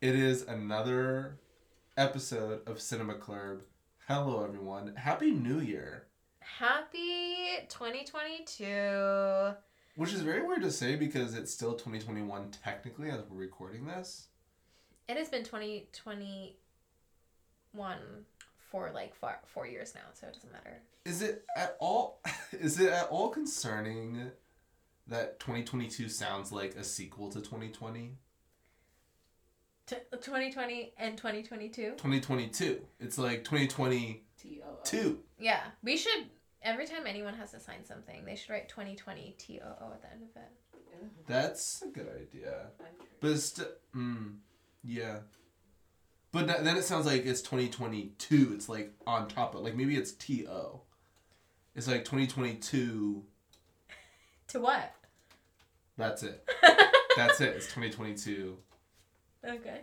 It is another episode of Cinema Club. Hello, everyone. Happy New Year. Happy 2022. Which is very weird to say because it's still 2021 technically as we're recording this. It has been 2021 for like four, four years now, so it doesn't matter. Is it at all is it at all concerning that 2022 sounds like a sequel to 2020? T- 2020 and 2022. 2022. It's like 2022. T-O-O. Yeah, we should. Every time anyone has to sign something, they should write 2020 TOO at the end of it. That's a good idea. But it's st- mm, yeah. But th- then it sounds like it's 2022. It's like on top of like maybe it's TO. It's like 2022. To what? That's it. That's it. It's 2022. okay.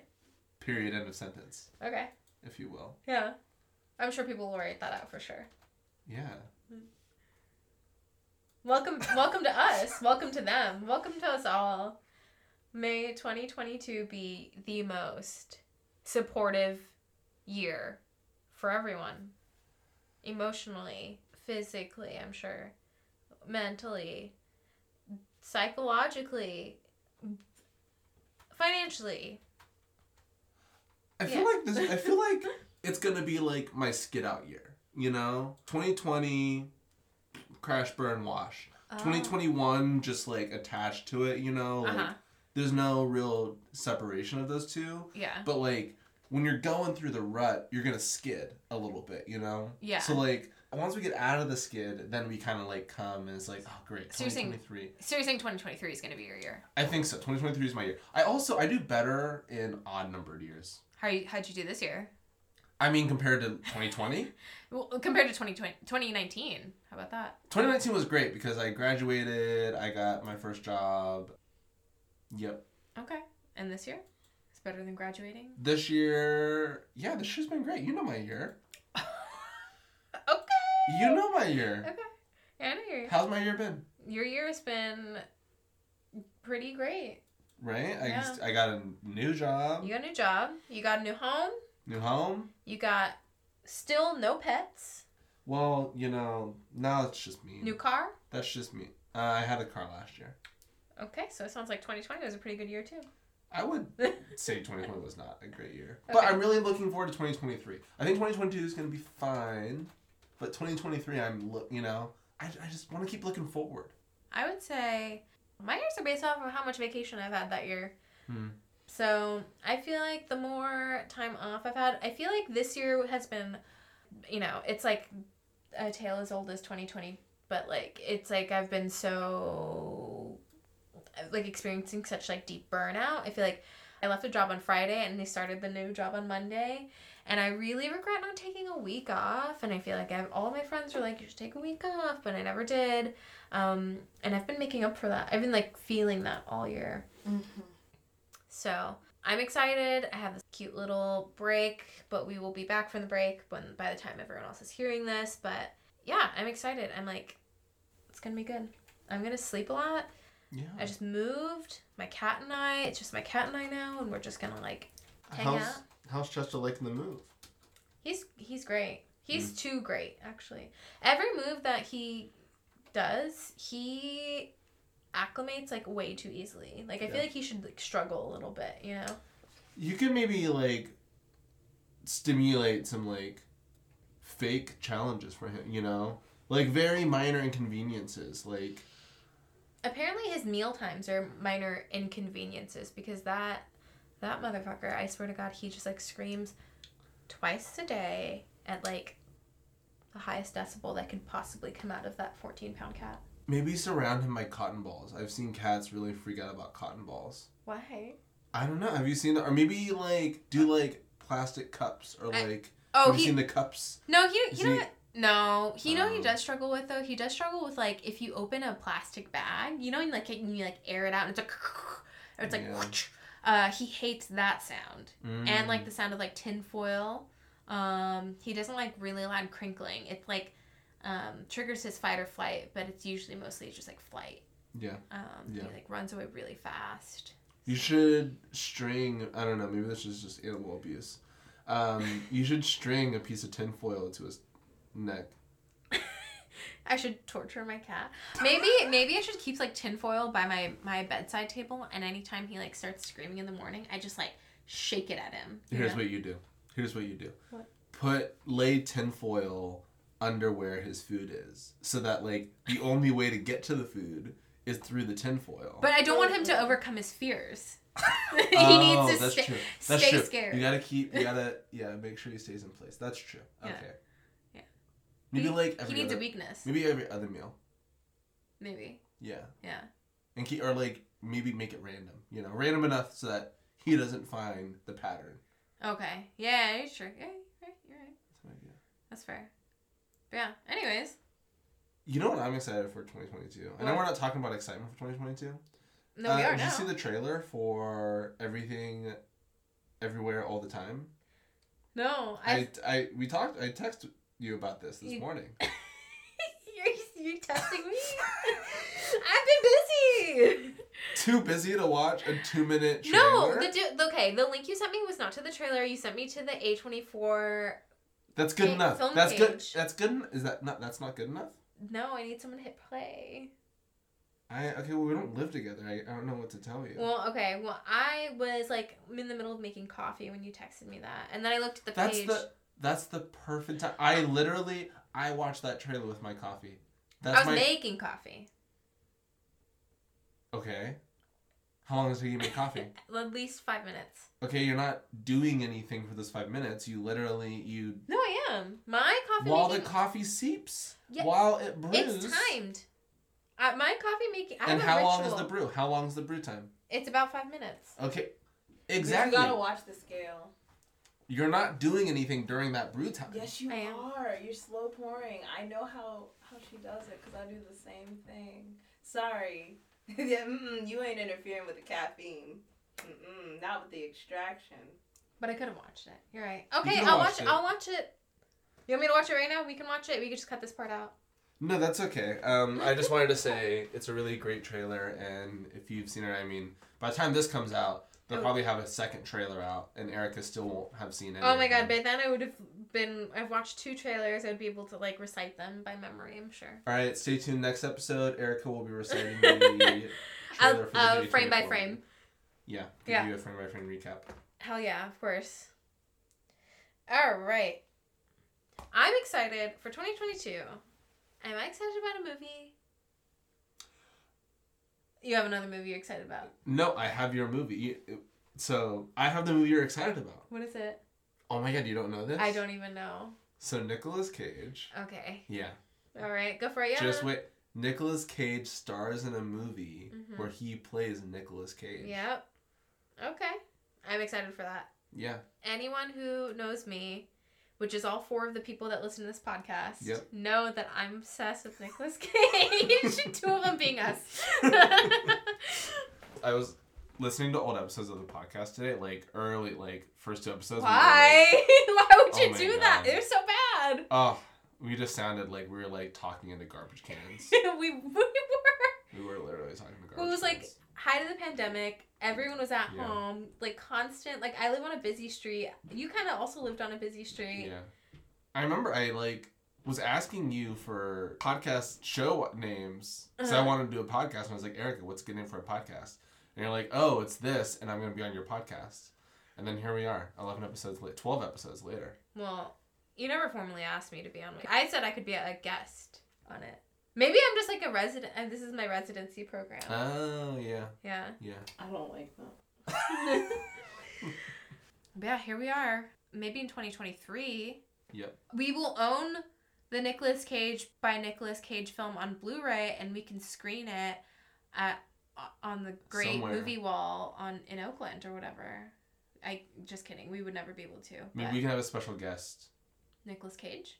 Period. End of sentence, Okay. if you will. Yeah. I'm sure people will write that out for sure. Yeah. Hmm. Welcome, welcome to us. Welcome to them. Welcome to us all. May 2022 be the most supportive year for everyone. Emotionally, physically, I'm sure, mentally, psychologically, financially. I feel Yeah. like this. I feel like it's gonna be like my skid out year. You know, 2020, crash burn wash. Oh. 2021 just like attached to it. You know, like Uh-huh. There's no real separation of those two. Yeah. But like when you're going through the rut, you're gonna skid a little bit, you know. Yeah. So like once we get out of the skid, then we kind of like come and it's like, oh great, So you're saying- 2023. So you're saying 2023 is to be your year. I think so. 2023 is my year. I also I do better in odd numbered years. How you, how'd you do this year? I mean, compared to 2020, Well, compared to 2020, 2019. How about that? 2019 was great because I graduated, I got my first job. Yep. Okay. And this year? It's better than graduating? This year, yeah, this year's been great. You know my year. okay. You know my year. Okay. Yeah, I know your How's my year been? your year has been pretty great. Right? I Yeah. just, I got a new job, You got a new job. You got a new home. new home. You got still no pets. Well, you know, now it's just me. New car. That's just me. Uh, I had a car last year. Okay, so it sounds like 2020 was a pretty good year too. I would say 2020 was not a great year. But I'm really looking forward to 2023. I think 2022 is going to be fine. But 2023, I'm, lo- you know, I, I just want to keep looking forward. I would say my years are based off of how much vacation I've had that year. Hmm. So I feel like the more time off I've had, I feel like this year has been, you know, it's like a tale as old as 2020, but like it's like I've been so like experiencing such like deep burnout. I feel like I left a job on Friday and they started the new job on Monday. And I really regret not taking a week off. And I feel like I have, all my friends were like, you should take a week off, but I never did. Um, and I've been making up for that. I've been like feeling that all year. Mm-hmm. So I'm excited. I have this cute little break, but we will be back from the break when by the time everyone else is hearing this. But yeah, I'm excited. I'm like, it's gonna be good. I'm gonna sleep a lot. Yeah. I just moved. My cat and I. It's just my cat and I now, and we're just gonna like hang how's, out. how's Chester liking the move? He's he's great. He's mm. too great, actually. Every move that he does, he acclimates like way too easily. Like I feel like he should like struggle a little bit, you know. You can maybe, like, stimulate some, like, fake challenges for him, you know? Like, very minor inconveniences. Like, Apparently his meal times are minor inconveniences because that that motherfucker, I swear to god, he just like screams twice a day at like the highest decibel that could possibly come out of that 14 pound cat. maybe surround him by cotton balls. I've seen cats really freak out about cotton balls. Why? I don't know. Have you seen that? Or maybe like do like plastic cups or I- like. Oh, have you he seen the cups? No, he Is you know what? No, he know he Oh. does struggle with though. He does struggle with like if you open a plastic bag, you know, and like and you like air it out, and it's like, or it's like, Yeah. uh, he hates that sound and like Mm. the sound of like tin foil Um, he doesn't like really loud crinkling. It like um, triggers his fight or flight, but it's usually mostly just like flight. Yeah. Um, Yeah. He like runs away really fast. You should string. I don't know. Maybe this is just animal abuse. Um, you should string a piece of tinfoil to his neck. I should torture my cat. Maybe maybe I should keep like tinfoil by my my bedside table, and anytime he like starts screaming in the morning, I just like shake it at him. Here's know? what you do. Here's what you do. What? Put lay tinfoil under where his food is, so that like the only way to get to the food is through the tinfoil. But I don't want him to overcome his fears. he Oh, needs to that's stay, true. That's stay true. scared. You gotta keep. You gotta yeah. Make sure he stays in place. That's true. Okay. Yeah. Maybe he, like he needs other, a weakness. maybe every other meal. Maybe. Yeah. Yeah. And keep or like maybe make it random. You know, random enough so that he doesn't find the pattern. Okay. Yeah, you're sure. Yeah, you're right. You're right. That's my idea. That's fair. But yeah. Anyways. You know what I'm excited for 2022? I know we're not talking about excitement for 2022. No, Uh, we are did now. you see the trailer for everything, everywhere, all the time? no, I. I, I we talked. I texted you about this this You- morning. you're, you're testing me. I've been busy. Too busy to watch a two minute trailer. No, the du- okay. The link you sent me was not to the trailer. You sent me to the A twenty four. that's good enough. That's good. That's good. Is that not? That's not good enough. No, I need someone to hit play. I okay. Well, we don't live together. I, I don't know what to tell you. Well, okay. Well, I was like in the middle of making coffee when you texted me that, and then I looked at the that's page. the that's the perfect time. I literally I watched that trailer with my coffee. I was my making coffee. okay. How long does it take you to make coffee? At least five minutes. Okay, you're not doing anything for those five minutes. You literally you No, I am. My coffee while making. While the coffee seeps, Yeah, while it brews. it's timed. Uh, my coffee making. I And have a how long is the brew? How long is the brew time? It's about five minutes. Okay, exactly. You gotta watch the scale. You're not doing anything during that brew time. Yes, you I am. are. You're slow pouring. I know how how she does it because I do the same thing. Sorry. yeah, mm-mm, you ain't interfering with the caffeine. Mm-mm, not with the extraction. But I could have watched it. You're right. Okay, could've I'll watched watch. it. I'll watch it. You want me to watch it right now? We can watch it. We can just cut this part out. No, that's okay. Um, I just wanted to say it's a really great trailer, and if you've seen it, I mean, by the time this comes out, they'll Oh. probably have a second trailer out, and Erica still won't have seen it. Oh my god! By then I would have been. I've watched two trailers. I'd be able to like recite them by memory. I'm sure. All right, stay tuned. Next episode, Erica will be reciting the trailer for the uh, frame by frame. Yeah, give Yeah. you a frame by frame recap. Hell yeah, of course. All right. I'm excited for 2022. Am I excited about a movie? You have another movie you're excited about. No, I have your movie. So I have the movie you're excited about. What is it? Oh my god, you don't know this? I don't even know. So Nicolas Cage. Okay. Yeah. All right, go for it. Yeah. Just wait. Nicolas Cage stars in a movie Mhm. where he plays Nicolas Cage. Yep. Okay. I'm excited for that. Yeah. Anyone who knows me, which is all four of the people that listen to this podcast, Yep. know that I'm obsessed with Nicolas Cage. Two of them being us. I was listening to old episodes of the podcast today, like early, like first two episodes. we were Why? Why would you Oh do that? God. They're so bad. oh, we just sounded like we were like talking into garbage cans. we, we were. we were literally talking to garbage it was like cans. Height of the pandemic. Everyone was at Yeah. home, like constant. Like I live on a busy street. You kind of also lived on a busy street. Yeah. I remember I like was asking you for podcast show names because I Uh-huh. wanted to do a podcast, and I was like, Erica, what's a good name for a podcast? And you're like, oh, it's this, and I'm gonna be on your podcast. And then here we are, eleven episodes late, twelve episodes later. Well, you never formally asked me to be on. I said I could be a guest on it. Maybe I'm just like a resident. And this is my residency program. Oh yeah, yeah. yeah. I don't like that. But yeah, here we are. Maybe in 2023. Yep. We will own the Nicolas Cage by Nicolas Cage film on Blu-ray, and we can screen it at uh, on the Great Somewhere. Movie Wall on in Oakland or whatever. I just kidding. We would never be able to. Maybe we can have a special guest, Nicolas Cage.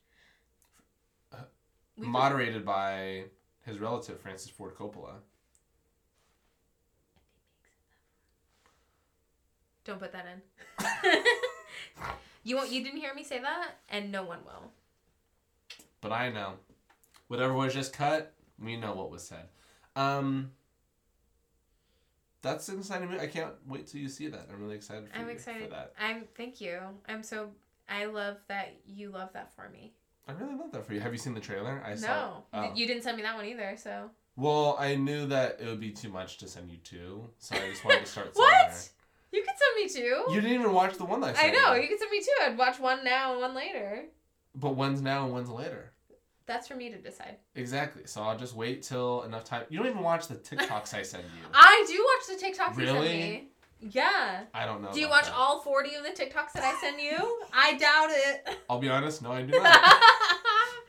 We could- moderated by his relative Francis Ford Coppola. Don't put that in. You won't. You didn't hear me say that, and no one will. But I know. Whatever was just cut, we know what was said. Um That's an exciting movie. I can't wait till you see that. I'm really excited for I'm excited. for that. I'm. Thank you. I'm so. I love that you love that for me. I really love that for you. Have you seen the trailer? I no, saw oh. you didn't send me that one either. So Well, I knew that it would be too much to send you two, so I just wanted to start somewhere. what? You could send me two. You didn't even watch the one that I sent. I know. you. You could send me two. I'd watch one now and one later. But one's now and one's later. That's for me to decide. Exactly. So I'll just wait till enough time. You don't even watch the TikToks I send you. I do watch the TikToks you Really? send me. Yeah. I don't know. Do you watch that. all 40 of the TikToks that I send you? I doubt it. I'll be honest. No, I do not.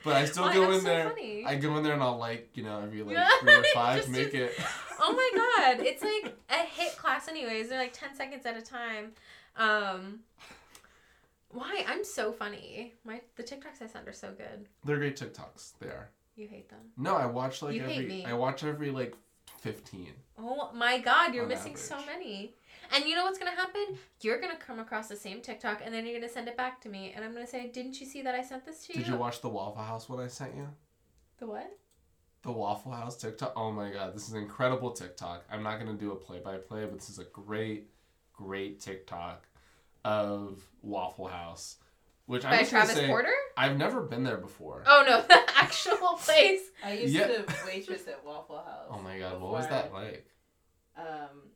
But I still Why, go in so there. funny. I go in there and I'll like, you know, every like three or five, just- make it. oh my god, it's like a hit class anyways. They're like 10 seconds at a time. Um Why? I'm so funny. My the TikToks I send are so good. They're great TikToks. They are. You hate them. No, I watch like You every. I watch every like fifteen. Oh my god, you're missing so many. And you know what's gonna happen? You're gonna come across the same TikTok and then you're gonna send it back to me and I'm gonna say, Didn't you see that I sent this to you? Did you watch the Waffle House one I sent you? the what? The Waffle House TikTok. Oh my god, this is an incredible TikTok. I'm not gonna do a play by play, but this is a great, great TikTok of Waffle House. Which I'm just gonna Travis say, Porter? I've never been there before. Oh no, the actual place. I used Yeah. to waitress at Waffle House. Oh my god, what was that like? Um,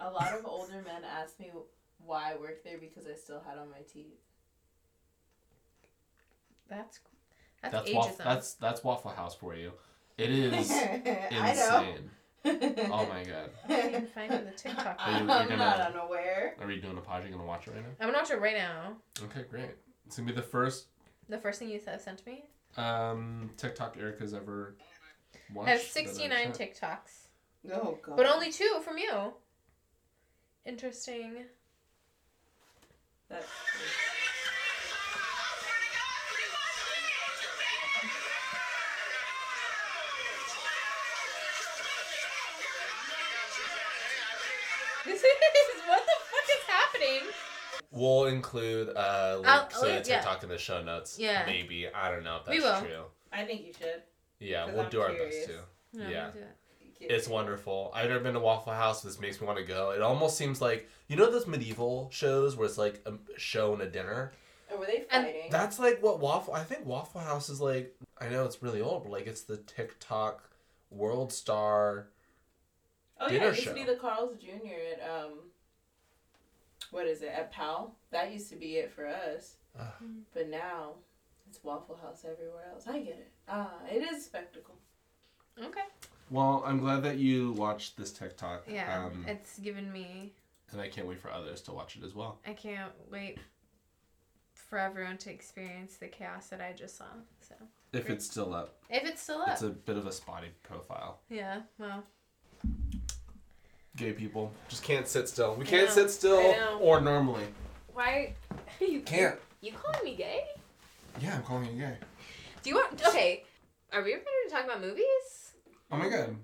a lot of older men asked me why I worked there because I still had on my teeth. That's that's, That's ageism. waffle, that's that's Waffle House for you. It is I insane. know. Oh my god. I can't even find the TikTok. Are you- I'm you're gonna- not unaware. Are we doing a pod? You gonna watch it right now? I'm gonna watch it right now. Okay, great. It's gonna be the first The first thing you said sent me. um, TikTok Erica's ever watched. I have 69. TikToks, Oh god. but only two from you. Interesting. That's This is what the fuck is happening? We'll include uh, I'll- links I'll- to yeah. TikTok in the show notes. Yeah. Maybe. I don't know if that's We will. true. I think you should. Yeah, we'll I'm do our best too. No, Yeah. I'll do it. It's wonderful. I've never been to Waffle House. This makes me want to go. It almost seems like you know those medieval shows where it's like a show and a dinner. Or Oh, were they And fighting? That's like what Waffle. I think Waffle House is like. I know it's really old, but like it's the TikTok world star. oh yeah, dinner it used show. to be the Carl's Jr. at um. What is it at Pal? That used to be it for us. Ugh. But now, it's Waffle House everywhere else. I get it. Ah, it is spectacle. Okay. Well, I'm glad that you watched this TikTok. Yeah, Um, it's given me. and I can't wait for others to watch it as well. I can't wait for everyone to experience the chaos that I just saw. So If it's still up, if it's still up, it's a bit of a spotty profile. yeah. Well, Gay people Just can't sit still. We can't sit still. Or normally why you can't. You calling me gay? Yeah, I'm calling you gay. Do you want? Okay, are we ready to talk about movies? Oh my god.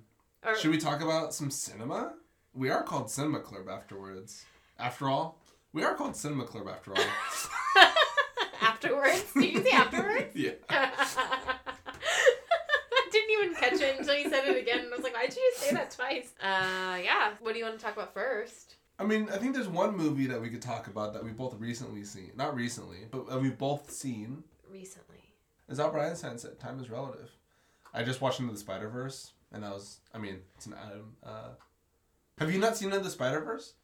Or Should we talk about some cinema? We are called Cinema Club afterwards. After all, we are called Cinema Club after all. afterwards? Did you say afterwards? yeah. Didn't even catch it until you said it again. And I was like, why did you just say that twice? Uh, yeah. What do you want to talk about first? I mean, I think there's one movie that we could talk about that we both recently seen. Not recently, but we've both seen. Recently. As that Brian said, Time is relative. I just watched Into the Spider Verse, and that was. I mean, it's an Adam. Uh, have you not seen Into the Spider Verse?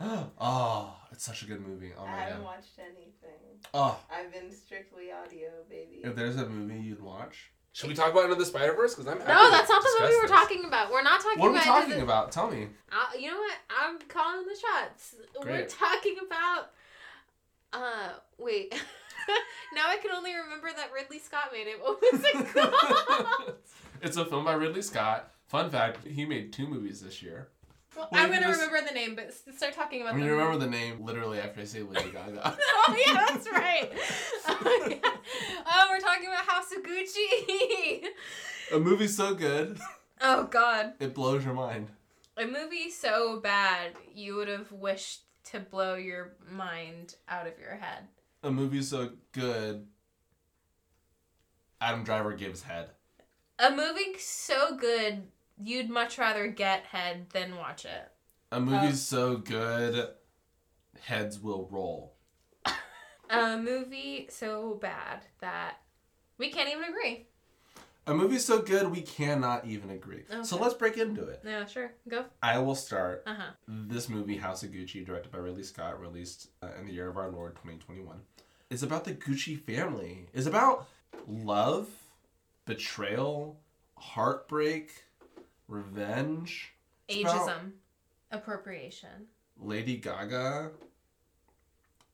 No. oh, it's such a good movie. Oh I haven't god. watched anything. Oh, I've been strictly audio, baby. if there's a movie you'd watch, Should we talk about Into the Spider Verse? Because I'm happy No, to that's not the movie we're this. talking about. We're not talking what are we about. talking the- about? Tell me. Uh, you know what? I'm calling the shots. Great. We're talking about. Uh, wait. now I can only remember that Ridley Scott made it. What was it called? it's a film by Ridley Scott. Fun fact: he made two movies this year. Well, Well, I'm gonna just- remember the name, but start talking about. I mean, the you remember the name literally after I say Lady Gaga. oh yeah, that's right. oh, yeah. Oh, we're talking about House of Gucci. a movie so good oh God, it blows your mind. a movie so bad you would have wished to blow your mind out of your head? A movie so good. Adam Driver gives head. A movie so good, you'd much rather get head than watch it. A movie's um, so good, heads will roll. A movie so bad that we can't even agree. A movie's so good, we cannot even agree. So let's break into it. Yeah, sure. Go. I will start. Uh huh. This movie, House of Gucci, directed by Ridley Scott, released uh, in the year of our Lord 2021, is about the Gucci family. Is about love, betrayal, heartbreak, revenge. Ageism. Appropriation. Lady Gaga,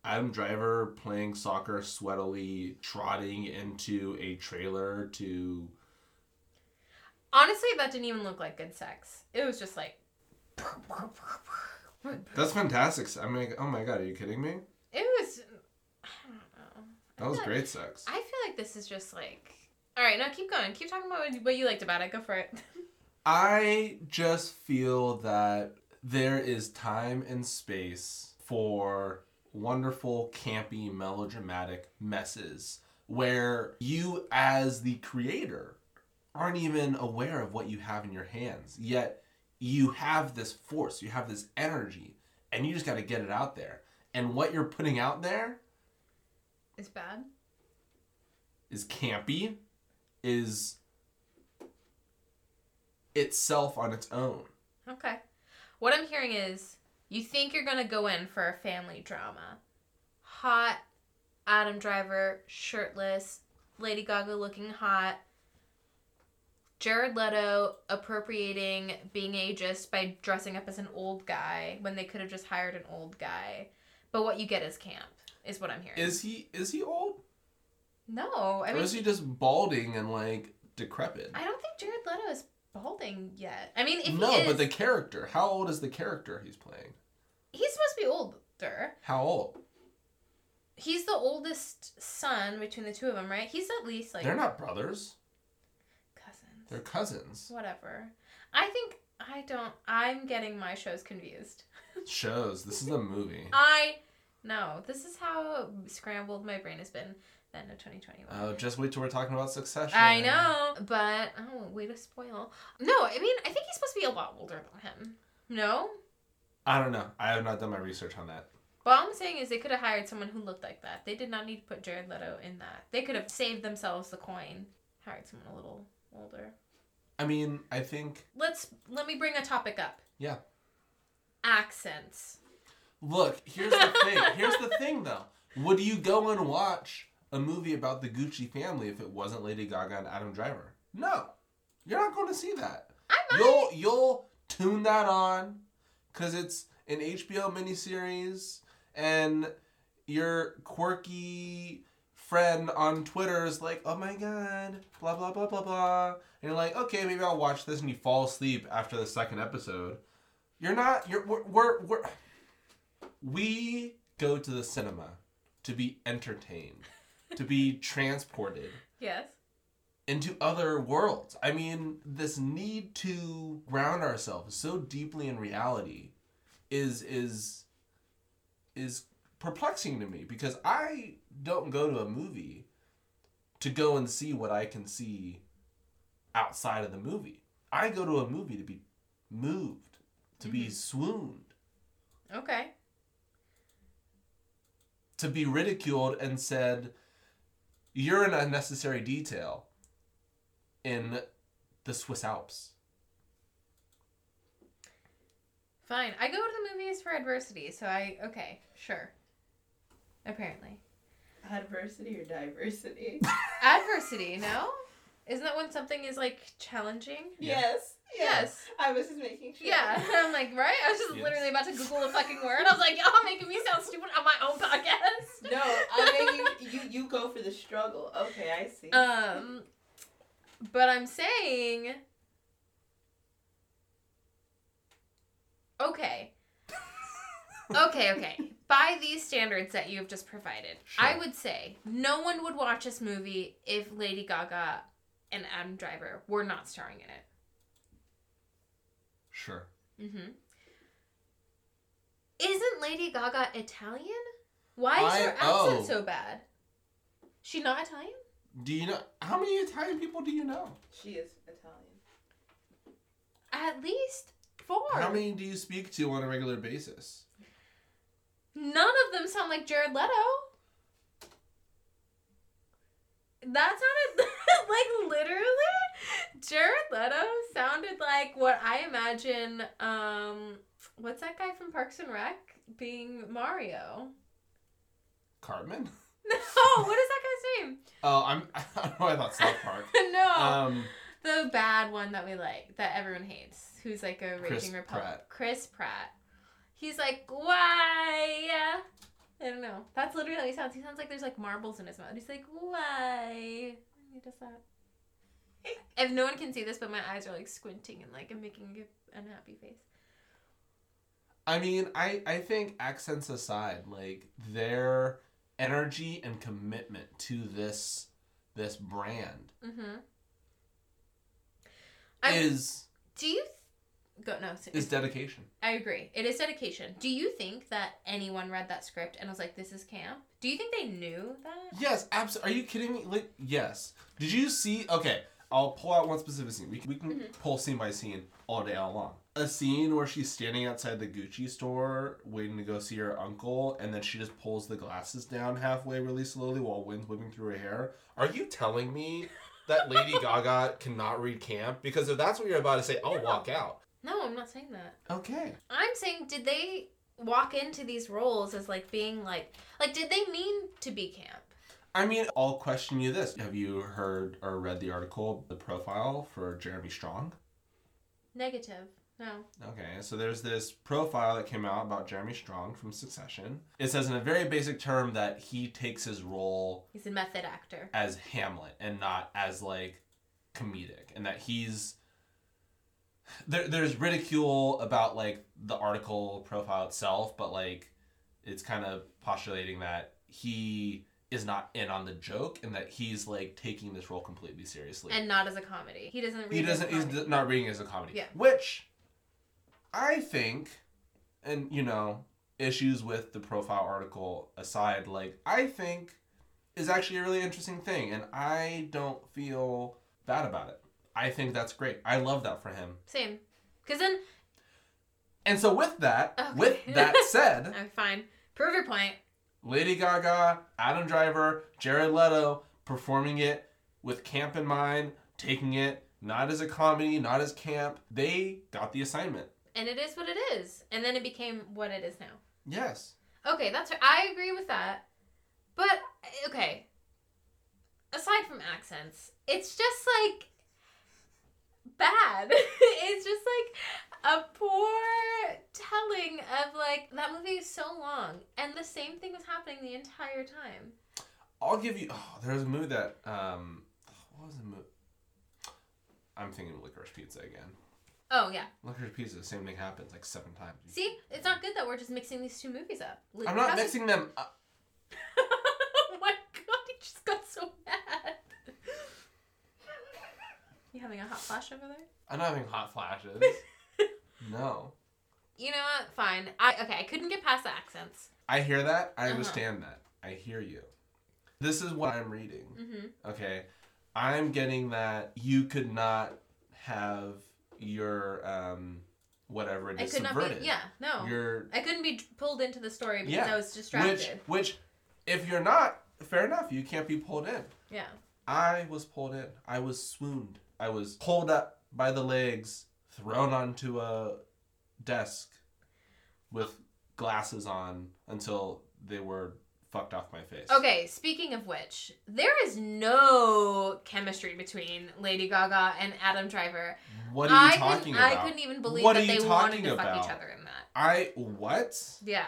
Adam Driver playing soccer sweatily, trotting into a trailer to. Honestly, that didn't even look like good sex. It was just like. That's fantastic. I mean, oh my god, are you kidding me? It was. I don't know. That was great sex. I feel like this is just like. All right, now keep going. Keep talking about what you liked about it. Go for it. I just feel that there is time and space for wonderful, campy, melodramatic messes where you, as the creator, aren't even aware of what you have in your hands. Yet you have this force, you have this energy, and you just got to get it out there. And what you're putting out there is bad. is campy, is itself on its own. Okay. What I'm hearing is you think you're gonna go in for a family drama. Hot Adam Driver, shirtless, Lady Gaga looking hot. Jared Leto appropriating being ageist by dressing up as an old guy when they could have just hired an old guy. But what you get is camp, is what I'm hearing. Is he is he old? no, I or mean, is he just balding and like decrepit? I don't think Jared Leto is balding yet. I mean, if no, he is, but the character. How old is the character he's playing? he's supposed to be older. How old? He's the oldest son between the two of them, right? He's at least like They're not brothers. They're cousins. Whatever. I think I don't. I'm getting my shows confused. Shows. This is a movie. I no. This is how scrambled my brain has been. Then of 2021. Oh, just wait till we're talking about Succession. I know, but oh, way to spoil. No, I mean I think he's supposed to be a lot older than him. No, I don't know. I have not done my research on that. all I'm saying is they could have hired someone who looked like that. They did not need to put Jared Leto in that. They could have saved themselves the coin. Hired someone a little older. I mean, I think. let's let me bring a topic up. Yeah. Accents. Look, here's the thing. Here's the thing, though. Would you go and watch a movie about the Gucci family if it wasn't Lady Gaga and Adam Driver? No, you're not going to see that. I might. You'll you'll tune that on because it's an HBO miniseries, and your quirky friend on Twitter is like, "Oh my god," blah blah blah blah blah, and you're like, "Okay, maybe I'll watch this," and you fall asleep after the second episode. You're not. You're we're we're, we're we go to the cinema to be entertained, to be transported yes. into other worlds. I mean, this need to ground ourselves so deeply in reality is is is perplexing to me because I don't go to a movie to go and see what I can see outside of the movie. I go to a movie to be moved, to be mm-hmm. swooned, Okay. to be ridiculed and said, "You're an unnecessary detail in the Swiss Alps." Fine. I go to the movies for adversity, so I okay, sure. Apparently. Adversity or diversity? Adversity, no? Isn't that when something is like challenging? Yeah. Yes. Yes. I was just making sure. Yeah. I'm like, right? I was just Yes. literally about to Google a fucking word. I was like, y'all making me sound stupid on my own podcast. No, I mean you, you you go for the struggle. Okay, I see. Um, but I'm saying. Okay. Okay, okay. By these standards that you've just provided, I would say no one would watch this movie if Lady Gaga and Adam Driver were not starring in it. Sure. Mm-hmm. Isn't Isn't Lady Gaga Italian? Why is I- her accent oh. so bad? She not Italian? Do you know how many Italian people do you know? She is Italian. At least four. How many do you speak to on a regular basis? None of them sound like Jared Leto. That sounded like literally Jared Leto sounded like what I imagine um what's that guy from Parks and Rec being Mario? Cartman? No, what is that guy's name? Oh, I'm. I don't know. I thought South Park. no. Um, the bad one that we like, that everyone hates, who's like a Chris raging Republic. Chris Pratt. He's like, why? I don't know. That's literally how he sounds. He sounds like there's like marbles in his mouth. He's like, why? He does that. if no one can see this, but my eyes are like squinting and like I'm making an unhappy face. I mean, I I think accents aside, like their energy and commitment to this this brand Mm-hmm. is do you th- go no? s- is dedication. I agree. It is dedication. Do you think that anyone read that script and was like, "This is camp"? Do you think they knew that? Yes, absolutely. Are you kidding me? Like, yes. Did you see? Okay, I'll pull out one specific scene. We can, we can Mhm. pull scene by scene all day, all long. A scene where she's standing outside the Gucci store waiting to go see her uncle, and then she just pulls the glasses down halfway really slowly while wind's whipping through her hair. Are you telling me that Lady Gaga cannot read camp? Because if that's what you're about to say, I'll walk out. No, I'm not saying that. Okay. I'm saying, did they walk into these roles as like being like, like, did they mean to be camp? I mean, I'll question you this. Have you heard or read the article, the profile for Jeremy Strong? Negative. No. Okay, so there's this profile that came out about Jeremy Strong from Succession. It says in a very basic term that he takes his role He's a method actor. as Hamlet and not as like comedic, and that he's there. There's ridicule about like the article profile itself, but like it's kind of postulating that he is not in on the joke and that he's like taking this role completely seriously. And not as a comedy. He doesn't read he it as a doesn't he's not reading it as a comedy Yeah. which i think and you know issues with the profile article aside like i think is actually a really interesting thing and i don't feel bad about it i think that's great i love that for him Same. Because then, and so with that Okay. with that said I'm fine. Prove your point. lady gaga adam driver jared leto performing it with camp in mind taking it not as a comedy not as camp they got the assignment And it is what it is. And then it became what it is now. yes Okay, that's I agree with that. But eh, okay. Aside from accents, it's just like bad. it's just like a poor telling of like that movie is so long and the same thing was happening the entire time. I'll give you. Oh, there's a movie that. Um, what was the movie? I'm thinking of Licorice Pizza again. Oh yeah. Licorice Pizza, the same thing happens like seven times. See, it's not good that we're just mixing these two movies up. I'm not mixing them. Up. oh my god, he just got so mad. You having a hot flash over there? I'm not having hot flashes. no, You know what? Fine. I okay. I couldn't get past the accents. I hear that. I Uh-huh. understand that. I hear you. This is what I'm reading. Mm-hmm. Okay, I'm getting that you could not have your um whatever it I is could not subverted. be. Yeah. No. Your I couldn't be pulled into the story because Yeah, I was which distracted. which if you're not fair enough, you can't be pulled in. Yeah. I was pulled in. I was swooned. I was pulled up by the legs, thrown onto a desk with glasses on until they were fucked off my face. Okay. Speaking of which, there is no chemistry between Lady Gaga and Adam Driver. What are you I talking about? I couldn't even believe What that they wanted to fuck each other in that. I what? Yeah.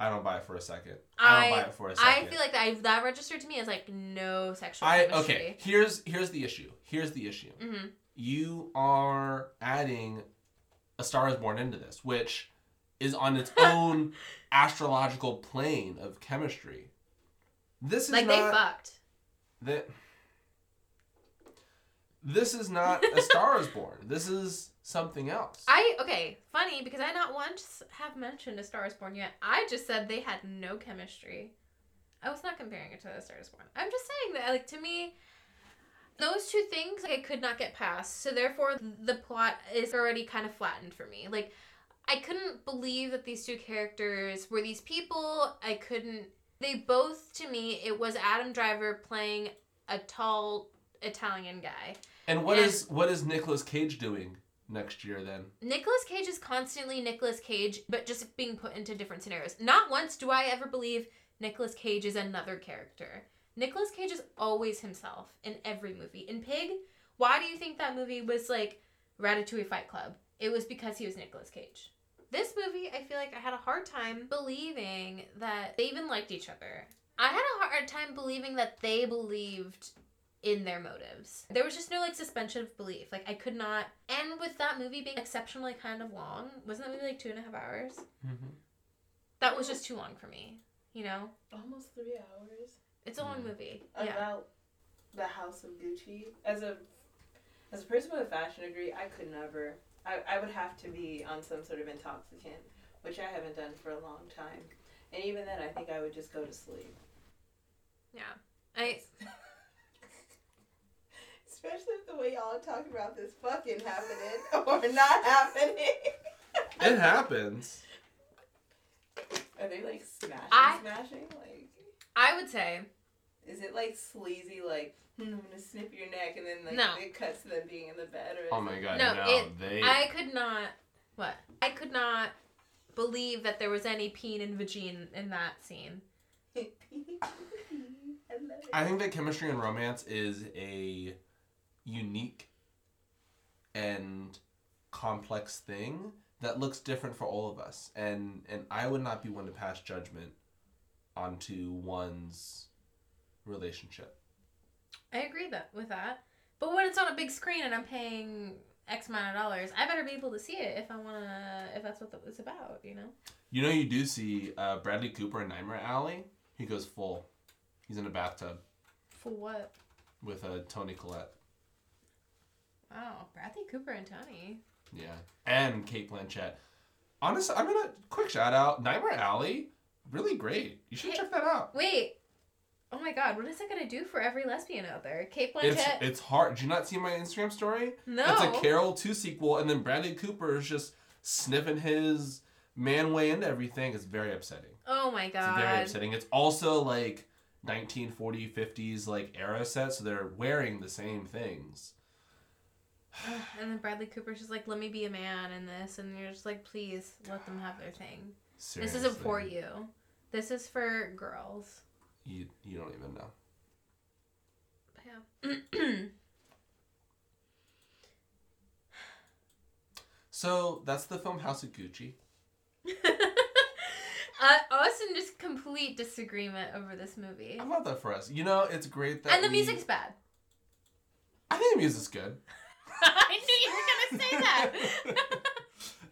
I don't buy it for a second. I, I don't buy it for a second. I feel like that that registered to me as like no sexual I chemistry. okay. Here's here's the issue. Here's the issue. Mm-hmm. you are adding a star is born into this which is on its own astrological plane of chemistry this is Like they fucked. that this is not a star is born this is something else. I okay, funny because I not once have mentioned A Star Is Born yet. I just said they had no chemistry. I was not comparing it to A Star Is Born. I'm just saying that, like to me, those two things like, I could not get past. So therefore, the plot is already kind of flattened for me. Like I couldn't believe that these two characters were these people. I couldn't. They both to me, it was Adam Driver playing a tall Italian guy. and what and- is what is Nicolas Cage doing next year then? Nicolas Cage is constantly Nicolas Cage, but just being put into different scenarios. Not once do I ever believe Nicolas Cage is another character. Nicolas Cage is always himself in every movie. In Pig, why do you think that movie was like Ratatouille Fight Club? It was because he was Nicolas Cage. This movie, I feel like I had a hard time believing that they even liked each other. I had a hard time believing that they believed in their motives. There was just no like suspension of belief. Like I could not. And with that movie being exceptionally kind of long, wasn't that movie like two and a half hours? Mm-hmm. That was just too long for me. You know, Almost three hours. it's a long Yeah. movie. Yeah. About the House of Gucci. As a as a person with a fashion degree, I could never. I, I would have to be on some sort of intoxicant, which I haven't done for a long time. And even then, I think I would just go to sleep. Yeah. I Especially if the way y'all are talking about this fucking happening or not happening. It happens. Are they like smashing, I- smashing? Like, I would say is it like sleazy, like, hmm, I'm gonna snip your neck, and then like No. it cuts to them being in the bed? Or is Oh my it- god, No, no, it- they I could not what? I could not believe that there was any peen and vagine in that scene. I love it. I think that chemistry and romance is a unique and complex thing that looks different for all of us. And and I would not be one to pass judgment onto one's relationship. I agree that with that. But when it's on a big screen and I'm paying X amount of dollars, I better be able to see it if I wanna if that's what it's about, you know? You know you do see uh, Bradley Cooper in Nightmare Alley. He goes full. He's in a bathtub For what? with uh, Toni Collette. Wow, Bradley Cooper and Toni. Yeah. And Cate Blanchett. Honestly, I'm gonna quick shout out Nightmare Alley. Really great. You should Hey- check that out. Wait. Oh my god, what is that gonna do for every lesbian out there? Cate It's Blanchett? it's hard. Did you not see my Instagram story? no. It's a Carol 2 sequel, and then Bradley Cooper is just sniffing his man way into everything. It's very upsetting. oh my It's god. very upsetting. It's also like 1940s, 50s like era set, so they're wearing the same things. And then Bradley Cooper's just like, let me be a man in this. And you're just like, please let them have their thing. This isn't for you. This is for girls. You you don't even know. Yeah. So that's the film House of Gucci. uh, us in just complete disagreement over this movie. How about that for us? You know, it's great that And the we- music's bad. I think the music's good. I knew you were gonna say that.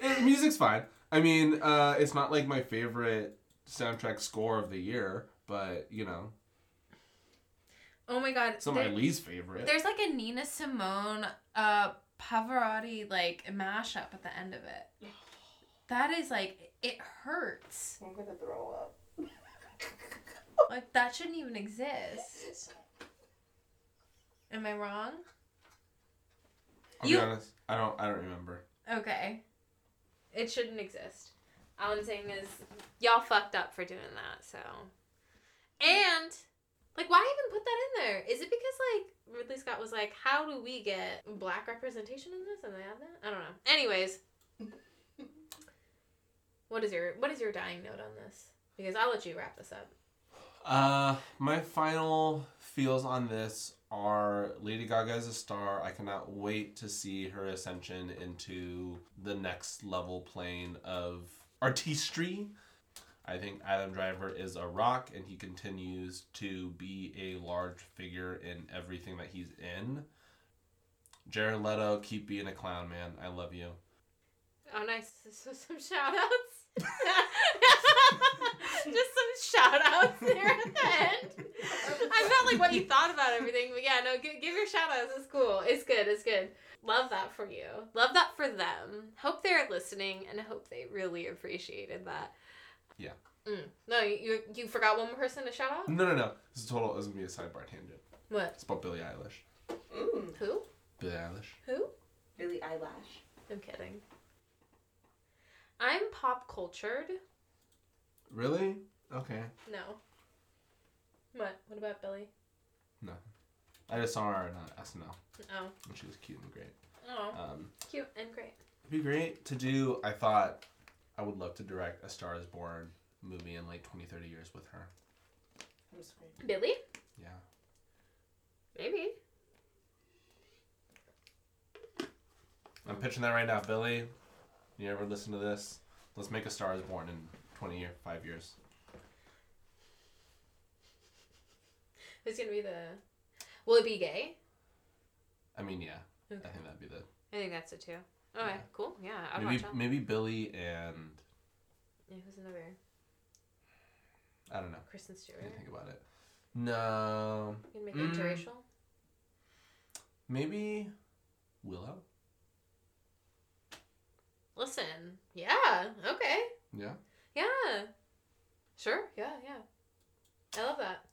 The music's fine. I mean, uh, it's not like my favorite soundtrack score of the year, but you know, oh my god. it's not my least favorite. there's like a Nina Simone uh Pavarotti like mashup at the end of it. That is like it hurts. I'm gonna throw up. Like that shouldn't even exist. Am I wrong? I'll you- be honest. I don't. I don't remember. Okay. It shouldn't exist. All I'm saying is y'all fucked up for doing that, so. And like why even put that in there? Is it because like Ridley Scott was like, how do we get black representation in this? And they have that? I don't know. Anyways. What is your what is your dying note on this? Because I'll let you wrap this up. Uh, my final feels on this are Lady Gaga is a star. I cannot wait to see her ascension into the next level plane of artistry. I think Adam Driver is a rock and he continues to be a large figure in everything that he's in. Jared Leto, keep being a clown, man. I love you. Oh nice. So some shout outs. Just some shout outs there at the end. I felt like what you thought about everything, but yeah, no, give, give your shout outs. It's cool. It's good. It's good. Love that for you. Love that for them. Hope they're listening and hope they really appreciated that. Yeah. Mm. No, you, you you forgot one more person to shout out? No, no, no. This is total. This is gonna be a sidebar tangent. What? It's about Billie Eilish. Mm, Who? Billie Eilish. Who? Billie Eyelash. I'm kidding. I'm pop cultured. Really? Okay. No. What? What about Billie? I just saw her on uh, SNL, Oh. and she was cute and great. Oh. Um, Cute and great. it'd be great to do. I thought I would love to direct a Star Is Born movie in like 20, 30 years with her. Billie? Yeah. Maybe. I'm pitching that right now, Billie. You ever listen to this? Let's make a Star Is Born in 20 year, five years. Who's gonna be the? Will it be gay? I mean, yeah. Okay. I think that'd be the I think that's it too. Okay, Yeah. cool. Yeah, I'd maybe watch maybe Billie and Yeah, who's another? I don't know. Kristen I Stewart. didn't think about it. No, You can make it Mm. interracial. maybe Willow. Listen, yeah, okay, Yeah. yeah, sure, yeah, yeah. I love that.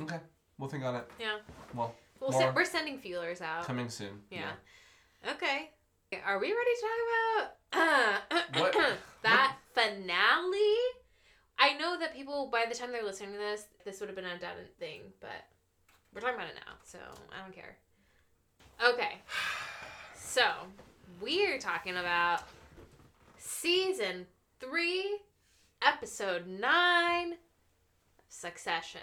Okay, we'll think on it. Yeah. Well, We'll send, we're sending feelers out. coming soon. Yeah. Okay. Are we ready to talk about What? that finale? I know that people, by the time they're listening to this, this would have been a done thing, but we're talking about it now, so I don't care. Okay. So, we're talking about season three, episode nine, Succession.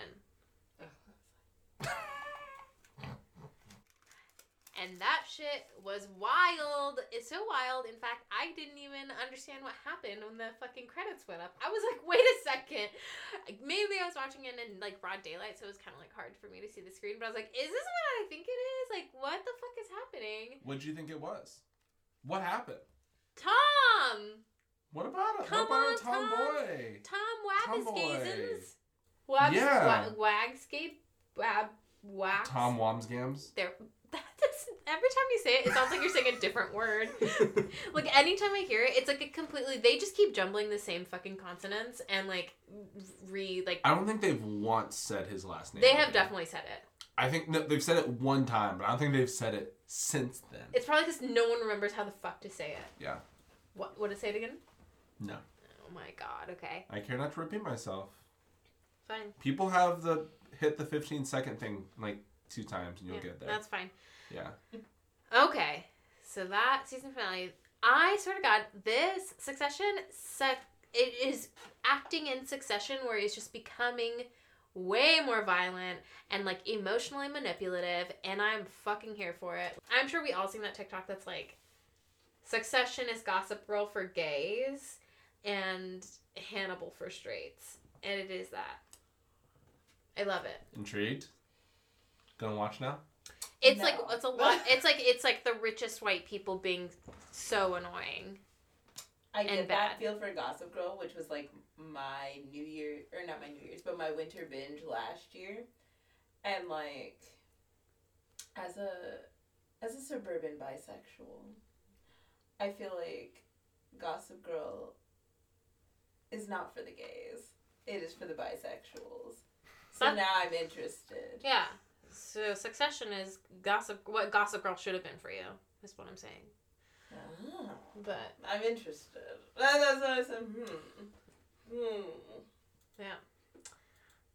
And that shit was wild. It's so wild. In fact, I didn't even understand what happened when the fucking credits went up. I was like, wait a second. Like, Maybe I was watching it in like broad daylight, so it was kind of like hard for me to see the screen. But I was like, is this what I think it is? Like, what the fuck is happening? What'd you think it was? What happened? Tom! What about it? Come what about on, a Tom, Tom. boy? Tom Tomboy. Wabiskazens? Wabs- Yeah. wa- Wagscape? Wab- wax? Tom Wamsgams. there that's every time you say it it sounds like you're saying a different word like anytime i hear it it's like a completely they just keep jumbling the same fucking consonants and like re like I don't think they've once said his last name. they have definitely said it I think no, they've said it one time, but I don't think they've said it since then. it's probably because no one remembers how the fuck to say it Yeah. what what to say it again No. oh my god okay I care not to repeat myself. fine People have the hit the 15 second thing like two times and you'll Yeah, get there. that's fine Yeah. Okay, so that season finale, I swear to God, this Succession, it is acting in Succession where it's just becoming way more violent and like emotionally manipulative, and I'm fucking here for it. I'm sure we all seen that TikTok that's like, Succession is Gossip Girl for gays and Hannibal for straights, and it is that. I love it. Intrigued? Gonna watch now? It's No. like it's a lot. It's like it's like the richest white people being so annoying. I And get bad. that feel for Gossip Girl, which was like my New Year or not my New Year's, but my winter binge last year, and like as a as a suburban bisexual, I feel like Gossip Girl is not for the gays. It is for the bisexuals. So That- now I'm interested. Yeah. So Succession is gossip. What Gossip Girl should have been for you. Is what I'm saying. Ah, But I'm interested. That- That's what I said. Hmm. Hmm. Yeah.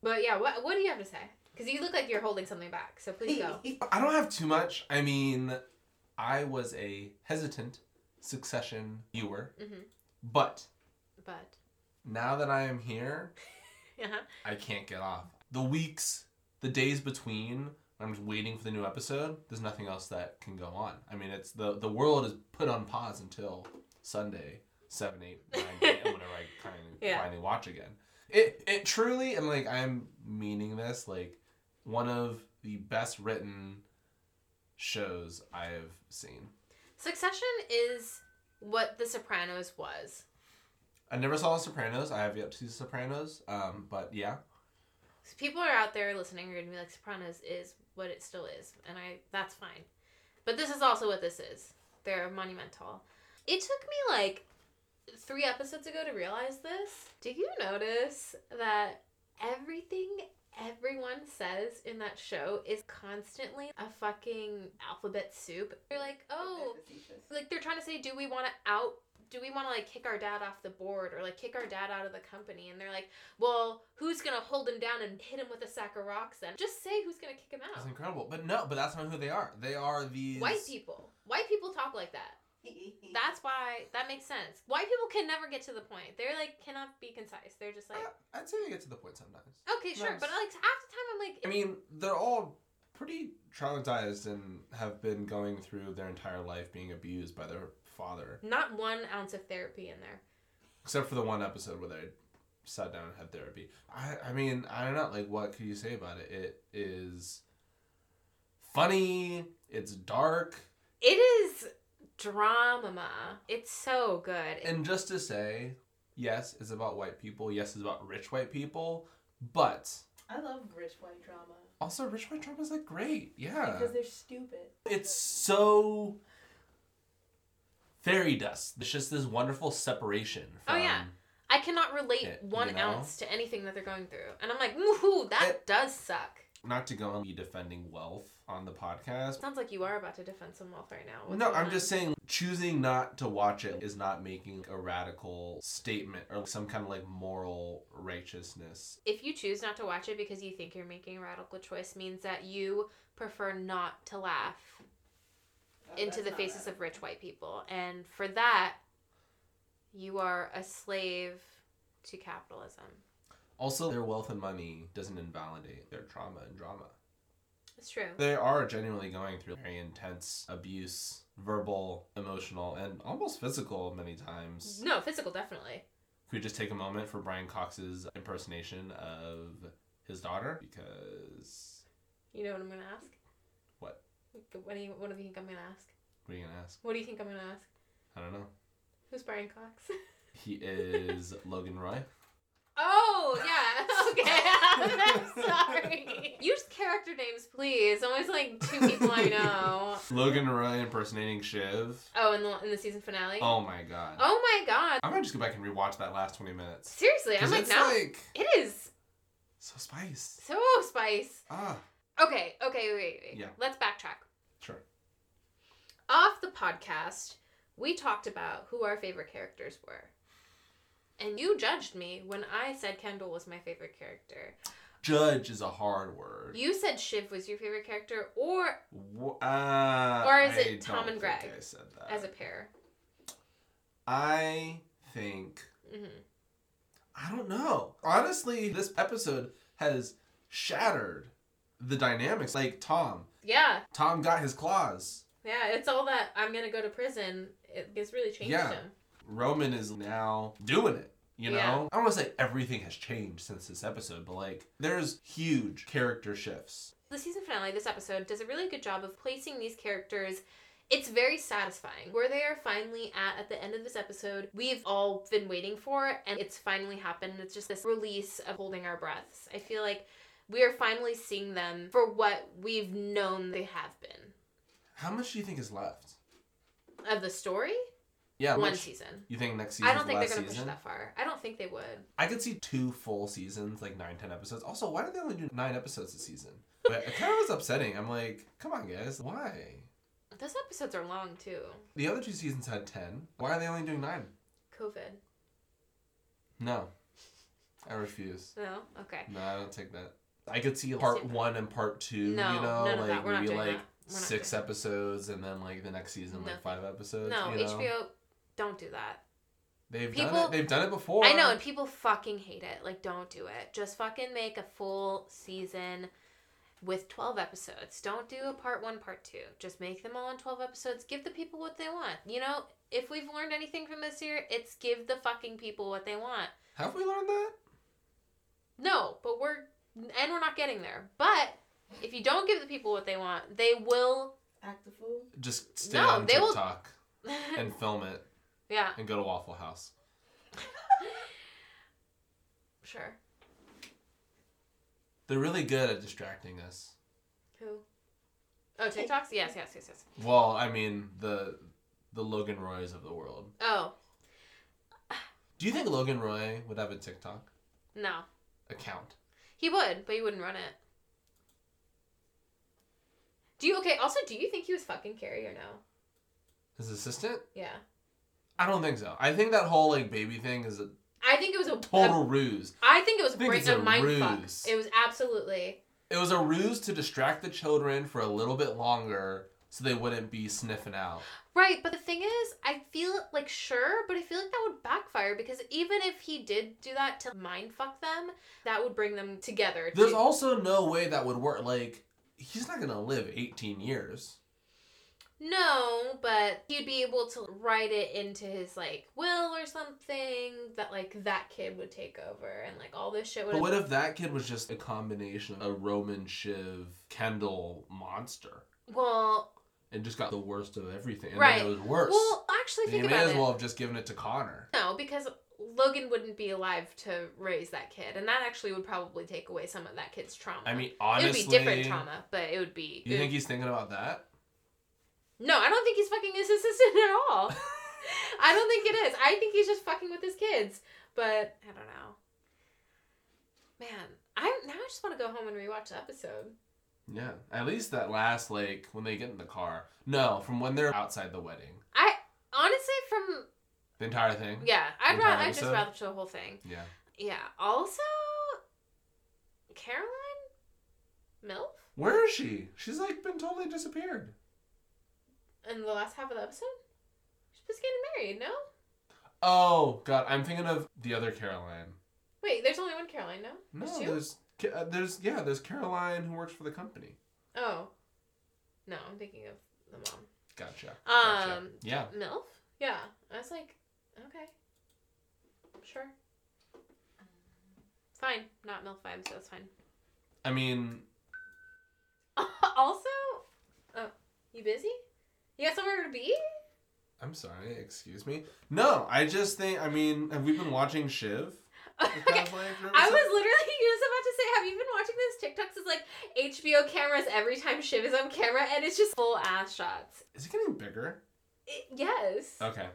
But yeah. What what do you have to say? Because you look like you're holding something back. So please go. I don't have too much. I mean, I was a hesitant succession viewer, hmm but But now that I am here, yeah. I can't get off. The weeks, the days between, I'm just waiting for the new episode. There's nothing else that can go on. I mean, it's the the world is put on pause until Sunday, seven, eight, nine, a.m. whenever I kind of Yeah. finally watch again. It it truly, and like I'm meaning this, like one of the best written shows I have seen. Succession is what The Sopranos was. I never saw The Sopranos. I have yet to see The Sopranos. Um, but yeah, people are out there listening are gonna be like, Sopranos is what it still is, and I that's fine. But this is also what this is. They're monumental. It took me like three episodes ago to realize this. Do you notice that everything everyone says in that show is constantly a fucking alphabet soup? They're like, oh, like they're trying to say, do we want to out? Do we want to like kick our dad off the board or like kick our dad out of the company? And they're like, well, who's gonna hold him down and hit him with a sack of rocks? Then just say who's gonna kick him out. That's incredible. But no, but that's not who they are. They are these White people. White people talk like that. That's why that makes sense. White people can never get to the point. They're like cannot be concise. They're just like, I- I'd say they get to the point sometimes. okay, sure, Nice. but like half the time I'm like, I mean, they're all pretty traumatized and have been going through their entire life being abused by their father, not one ounce of therapy in there. except for the one episode where they sat down and had therapy. I, I mean, I don't know. Like, what could you say about it? It is funny. It's dark, It is drama. It's so good. and just to say, yes, it's about white people. Yes, it's about rich white people, but I love rich white drama also rich white drama is like great. Yeah, because they're stupid. it's so fairy dust. It's just this wonderful separation. Oh, From, yeah. I cannot relate it, one you know? ounce to anything that they're going through. And I'm like, woohoo, that It- does suck. Not to go and be defending wealth on the podcast. Sounds like you are about to defend some wealth right now. What's no, I'm on? just saying choosing not to watch it is not making a radical statement or some kind of like moral righteousness. If you choose not to watch it because you think you're making a radical choice, means that you prefer not to laugh Oh, into the faces of rich white people. And for that, you are a slave to capitalism. Also, their wealth and money doesn't invalidate their trauma and drama. It's true. They are genuinely going through very intense abuse, verbal, emotional, and almost physical many times. No, physical, definitely. Could we just take a moment for Brian Cox's impersonation of his daughter? Because You know what I'm gonna ask? What? Do you What do you think I'm gonna ask? what are you gonna ask? What do you think I'm gonna ask? I don't know. Who's Brian Cox? He is Logan Roy. Oh yeah. Okay. I'm sorry. Use character names, please. Always like two people I know. Logan Roy impersonating Shiv. Oh, in the in the season finale. Oh my god. Oh my god. I might just go back and rewatch that last 20 minutes. Seriously, I'm like now. like It is so spice. so spice. Ah, Okay. Okay. Wait. Wait. Yeah. Let's backtrack. sure. Off the podcast, we talked about who our favorite characters were. And you judged me when I said Kendall was my favorite character. Judge is a hard word. You said Shiv was your favorite character, or uh, Or is I it Tom and Greg I said that. as a pair. I think hmm I don't know. Honestly, this episode has shattered the dynamics. Like Tom, Yeah, Tom got his claws. yeah. It's all that I'm gonna go to prison. It, it's really changed Yeah. him. Roman is now doing it. You know, Yeah. I don't want to say everything has changed since this episode, but like there's huge character shifts. The season finale, this episode, does a really good job of placing these characters. It's very satisfying. Where they are finally at at the end of this episode, we've all been waiting for, and it's finally happened. It's just this release of holding our breaths. I feel like we are finally seeing them for what we've known they have been. How much do you think is left? Of the story, Yeah, one much- season. You think next season? I don't think they're gonna push season? it that far. I don't think they would. I could see two full seasons, like nine, ten episodes. Also, why did they only do nine episodes a season? But it kind of was upsetting. I'm like, come on, guys, why? Those episodes are long too. The other two seasons had ten. Why are they only doing nine? COVID. No, I refuse. No. Okay. No, I don't take that. I could see part Yeah. one and part two. No, you know, like. Maybe like that. We're not six episodes, and then like the next season, like five episodes. No, you know? HBO. Don't do that. They've People- done it. They've done it before. I know, and people fucking hate it. Like, don't do it. Just fucking make a full season with 12 episodes. Don't do a part one, part two. Just make them all in 12 episodes. Give the people what they want. You know, if we've learned anything from this year, it's give the fucking people what they want. Have we learned that? No, but we're, and we're not getting there. But if you don't give the people what they want, they will, Act the fool. Just stay No, on they will- TikTok and film it yeah, and go to Waffle House. sure. They're really good at distracting us. Who? Oh, TikToks? Yes, yes, yes, yes. Well, I mean the the Logan Roys of the world. Oh, Do you think Logan Roy would have a TikTok no. account? He would, but he wouldn't run it. Do you okay? Also, do you think he was fucking Carrie or no? His assistant? Yeah, I don't think so. I think that whole like baby thing is a I think it was a total ruse. I think it was think a a mind fuck. ruse. It was absolutely It was a ruse to distract the children for a little bit longer so they wouldn't be sniffing out. right. But the thing is, I feel like sure, but I feel like that would backfire because even if he did do that to mind fuck them, that would bring them together. There's to- also no way that would work. Like, he's not gonna live 18 years. No, but he'd be able to write it into his like will or something that like that kid would take over and like all this shit would. But what if that kid was just a combination of a Roman Shiv Kendall monster well, and just got the worst of everything? And Right. then it was worse. well, actually, think you may about as it. well have just given it to Connor. No, because Logan wouldn't be alive to raise that kid, and that actually would probably take away some of that kid's trauma. I mean, honestly, it would be different trauma, but it would be. You it- think he's thinking about that? No, I don't think he's fucking his assistant at all. I don't think it is. I think he's just fucking with his kids. But I don't know. Man, I now I just want to go home and rewatch the episode. Yeah, at least that last like when they get in the car. No, from when they're outside the wedding. I honestly from The entire thing. yeah, I'd rather I just rather the whole thing. Yeah. Yeah. Also, Caroline, Milf Where is she? She's like been totally disappeared. in the last half of the episode. She's just getting married. No. Oh God, I'm thinking of the other Caroline. Wait, there's only one Caroline. No. No, There's there's uh, there's yeah, there's Caroline who works for the company. Oh. No, I'm thinking of the mom. Gotcha. gotcha. Um, Yeah. MILF? Yeah. I was like, okay. Sure. Fine. Not MILF vibes, so that's fine. I mean, also, oh, you busy? You got somewhere to be? I'm sorry. Excuse me. No, I just think. I mean, have we been watching Shiv? okay. I was literally just about to say, have you been watching those TikToks? It's like HBO cameras every time Shiv is on camera, and it's just full ass shots. Is it getting bigger? It, yes. Okay.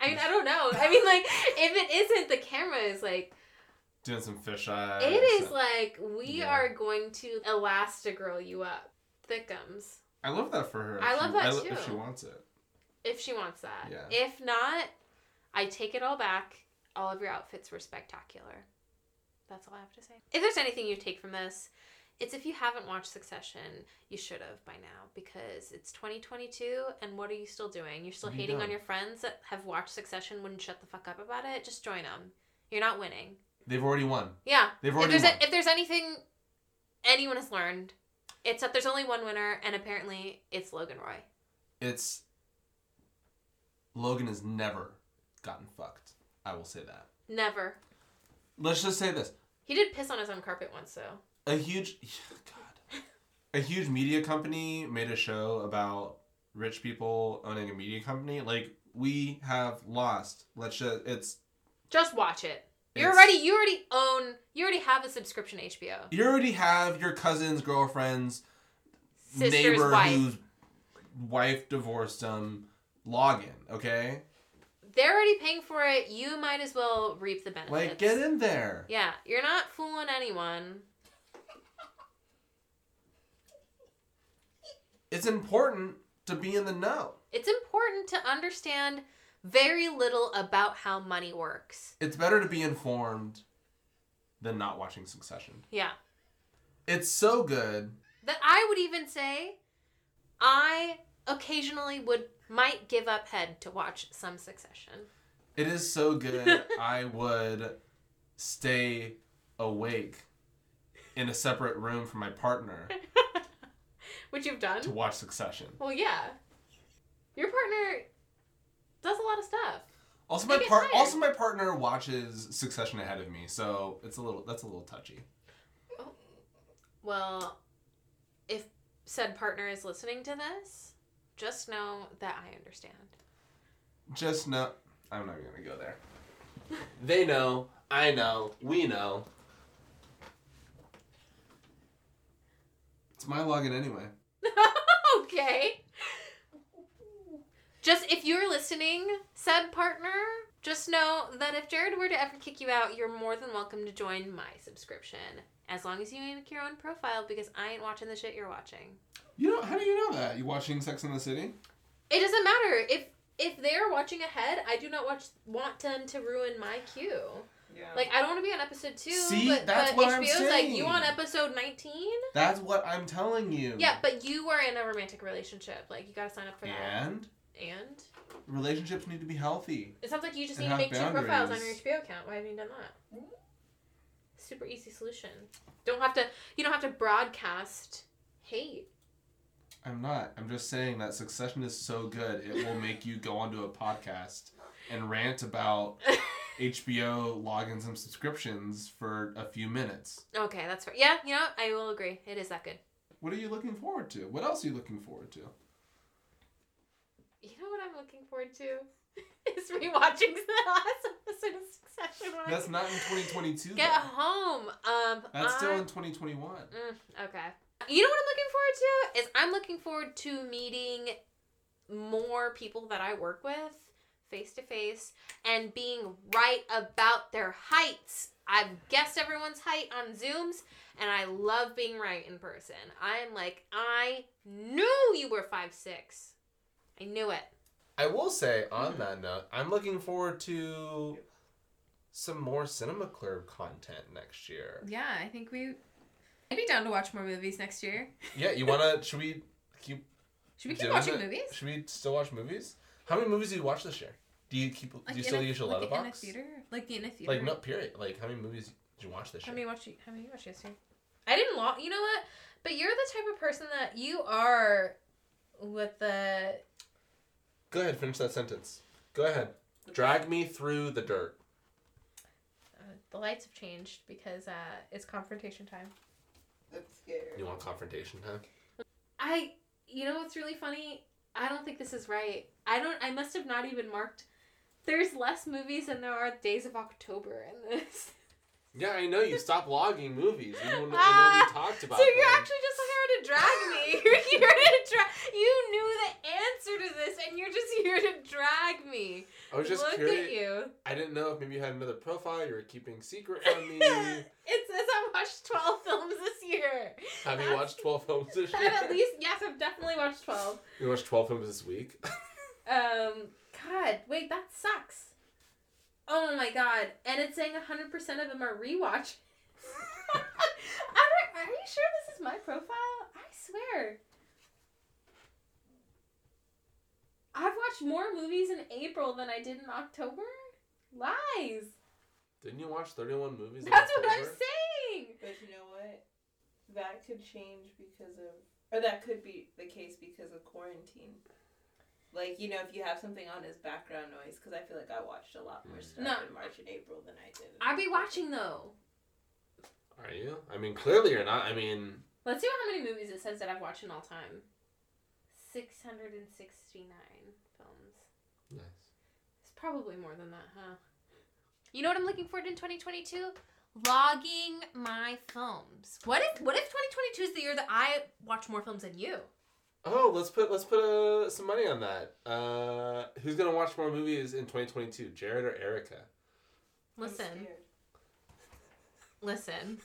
I mean, I don't know. I mean, like, if it isn't, the camera is like, Doing some fisheye. It is like we Yeah. are going to elastigirl you up, thickums. I love that for her. I love she, that lo- too. If she wants it. If she wants that. Yeah. If not, I take it all back. All of your outfits were spectacular. That's all I have to say. If there's anything you take from this, it's if you haven't watched Succession, you should have by now because it's 2022 and what are you still doing? You're still you hating on your friends that have watched Succession wouldn't shut the fuck up about it. Just join them. You're not winning. They've already won. Yeah. They've if already there's won. a, if there's anything anyone has learned, it's that there's only one winner, and apparently it's Logan Roy. It's Logan has never gotten fucked. I will say that. Never. Let's just say this: He did piss on his own carpet once, though. a huge, God, a huge media company made a show about rich people owning a media company. Like we have lost. Let's just. It's Just watch it. You already you already own you already have a subscription HBO. you already have your cousin's girlfriend's Sister's neighbor wife. whose wife divorced him. Login, okay? They're already paying for it. You might as well reap the benefits. Like get in there. Yeah, you're not fooling anyone. It's important to be in the know. It's important to understand very little about how money works. It's better to be informed than not watching Succession. Yeah. It's so good. that I would even say I occasionally would might give up head to watch some succession. It is so good. I would stay awake in a separate room from my partner Which you've done? to watch Succession. Well, yeah. Your partner does a lot of stuff. Also, They my part. tired. Also, my partner watches Succession ahead of me, so it's a little. That's a little touchy. Oh, well, if said partner is listening to this, just know that I understand. Just know. I'm not gonna go there. They know. I know. We know. It's my login anyway. okay. Just if you're listening, said partner, just know that if Jared were to ever kick you out, you're more than welcome to join my subscription. As long as you make your own profile, because I ain't watching the shit you're watching. You know how do you know that? You watching Sex in the City? It doesn't matter if if they're watching ahead. I do not watch want them to ruin my queue. Yeah. Like I don't want to be on episode two, See, but, that's but what I'm HBO's like you on episode nineteen. That's what I'm telling you. Yeah, but you are in a romantic relationship. Like you gotta sign up for that. And And relationships need to be healthy. it sounds like you just need to have make two profiles on your. HBO account. Why haven't you done that? Super easy solution. Don't have to. You don't have to broadcast hate. I'm not. I'm just saying that Succession is so good, it will make you go onto a podcast and rant about HBO logins and subscriptions for a few minutes. Okay, that's fair. Yeah, you know. I will agree. It is that good. What are you looking forward to? What else are you looking forward to? You know what I'm looking forward to? is rewatching the last episode of Succession. That's I not in 2022. get though. home. Um, That's still in 2021. Mm, okay. You know what I'm looking forward to? Is I'm looking forward to meeting more people that I work with face to face and being right about their heights. I've guessed everyone's height on Zooms and I love being right in person. I'm like, I knew you were five six. I knew it. I will say on hmm. that note, I'm looking forward to some more Cinema Club content next year. Yeah, I think we. I'd be down to watch more movies next year. Yeah, you wanna? should we keep? Should we keep watching it? movies? Should we still watch movies? How many movies do you watch this year? Do you keep? do you still a- use your like in a Letterboxd? theater? Like in a theater? Like no, period. Like how many movies did you watch this year? How year? many watched you? How many you watched yesterday? I didn't watch. You know what? But you're the type of person that you are with the. Go ahead, finish that sentence. Go ahead. Drag me through the dirt. Uh, the lights have changed because uh, it's confrontation time. That's scary. You want confrontation, huh? I. You know what's really funny? I don't think this is right. I don't. I must have not even marked. There's less movies than there are days of October in this. Yeah, I know you stopped logging movies. Even when, Ah, we talked about So you're them. actually just here to drag me. You're here to drag. You knew the answer to this, and you're just here to drag me. I was just Look curious. at you. I didn't know if maybe you had another profile you were keeping secret from me. it says I watched 12 films this year. Have you watched 12 films this year? I've at least, yes, I've definitely watched 12. You watched 12 films this week? Um, God, wait, that sucks. Oh my god. And it's saying 100% of them are rewatch. I are you sure this is my profile? I swear. I've watched more movies in April than I did in October? Lies. Didn't you watch 31 movies? in That's what I'm saying. But you know what? That could change because of, or that could be the case because of quarantine. Like you know, if you have something on as background noise, because I feel like I watched a lot more mm. stuff No. in March and April than I did. I'll be watching though. Are you? I mean, clearly you're not. I mean, Let's see how many movies it says that I've watched in all time. 669 films. nice. It's probably more than that, huh? You know what I'm looking forward to in 2022? Logging my films. What if what if 2022 is the year that I watch more films than you? Oh, let's put let's put uh, some money on that. Uh, who's gonna watch more movies in 2022, Jared or Erica? Listen, listen.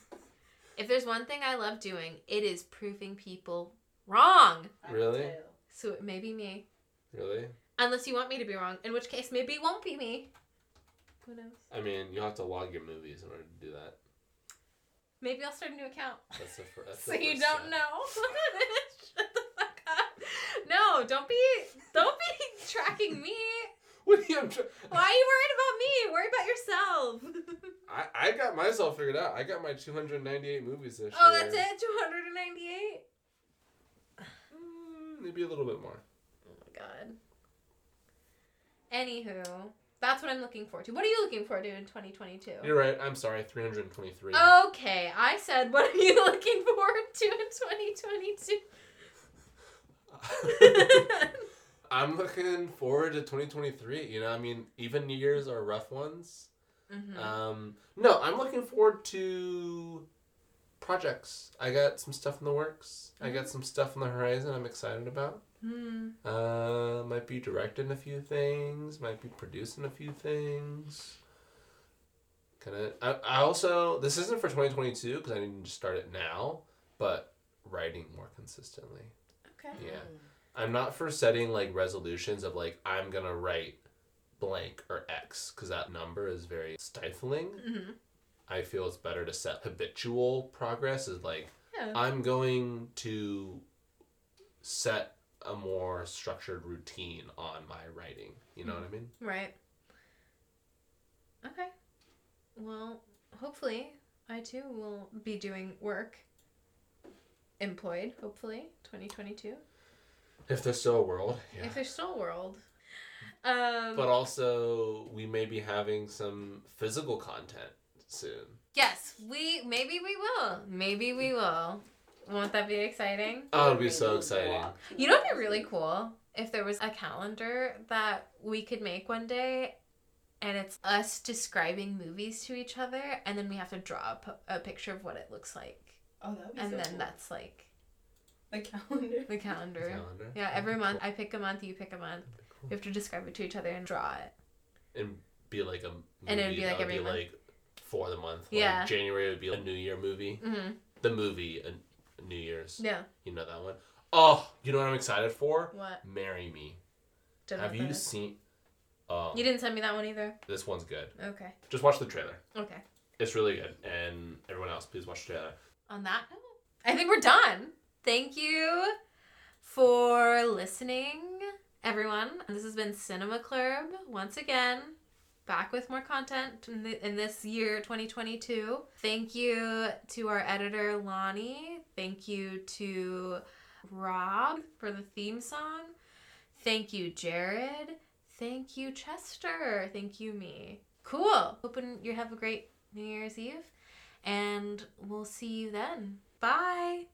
If there's one thing I love doing, it is proving people wrong. I Really? tell. So it may be me. Really? Unless you want me to be wrong, in which case maybe it won't be me. Who knows? I mean, you have to log your movies in order to do that. Maybe I'll start a new account. That's the fir- that's so the you don't step. know. Shut the fuck up. No, don't be don't be tracking me. What are you? I'm tr- Why are you worried about me? Worry about yourself. I I got myself figured out. I got my 298 movies this oh, year. Oh, that's it? 298? Mm, maybe a little bit more. Oh my god. Anywho, that's what I'm looking forward to. What are you looking forward to in 2022? You're right. I'm sorry. 323. Okay, I said, what are you looking forward to in 2022? I'm looking forward to 2023. You know, I mean, even New years are rough ones. Mhm. Um, no, I'm looking forward to projects. I got some stuff in the works. I got some stuff on the horizon. I'm excited about. Hmm. Uh, might be directing a few things. Might be producing a few things. Kind of. I, I also this isn't for 2022 because I need to start it now, but writing more consistently. Okay. Yeah. I'm not for setting like resolutions of like I'm gonna write blank or X because that number is very stifling. hmm I feel it's better to set habitual progress is like Yeah. I'm going to set a more structured routine on my writing. You know what I mean? Right. Okay. Well, hopefully, I too will be doing work. Employed, hopefully, 2022. If there's still a world, yeah. If there's still a world. Um, But also, we may be having some physical content soon. yes, we maybe we will. Maybe we will. Won't that be exciting? Oh, it'd be so exciting. You know what'd be really cool? If there was a calendar that we could make one day and it's us describing movies to each other and then we have to draw a, po- a picture of what it looks like. Oh, that would be And so then cool. that's like the calendar. the calendar. Calendar. Yeah, That'd every month cool. I pick a month, you pick a month. That'd cool. We have to describe it to each other and draw it. and be like a movie And it would be like that every month. like for the month. Like Yeah. January would be a New Year movie. Mm-hmm. The movie and New Year's. Yeah. You know that one. Oh, you know what I'm excited for? What? Marry Me. Don't Have you that is. seen? Oh, You didn't send me that one either. this one's good. Okay. Just watch the trailer. Okay. It's really good. And everyone else, please watch the trailer. On that note, I think we're done. Thank you for listening, everyone. This has been Cinema Club once again. Back with more content in, the, in this year 2022. Thank you to our editor Lonnie. Thank you to Rob for the theme song. Thank you, Jared. Thank you, Chester. Thank you, me. Cool. Hoping you have a great New Year's Eve. And we'll see you then. Bye.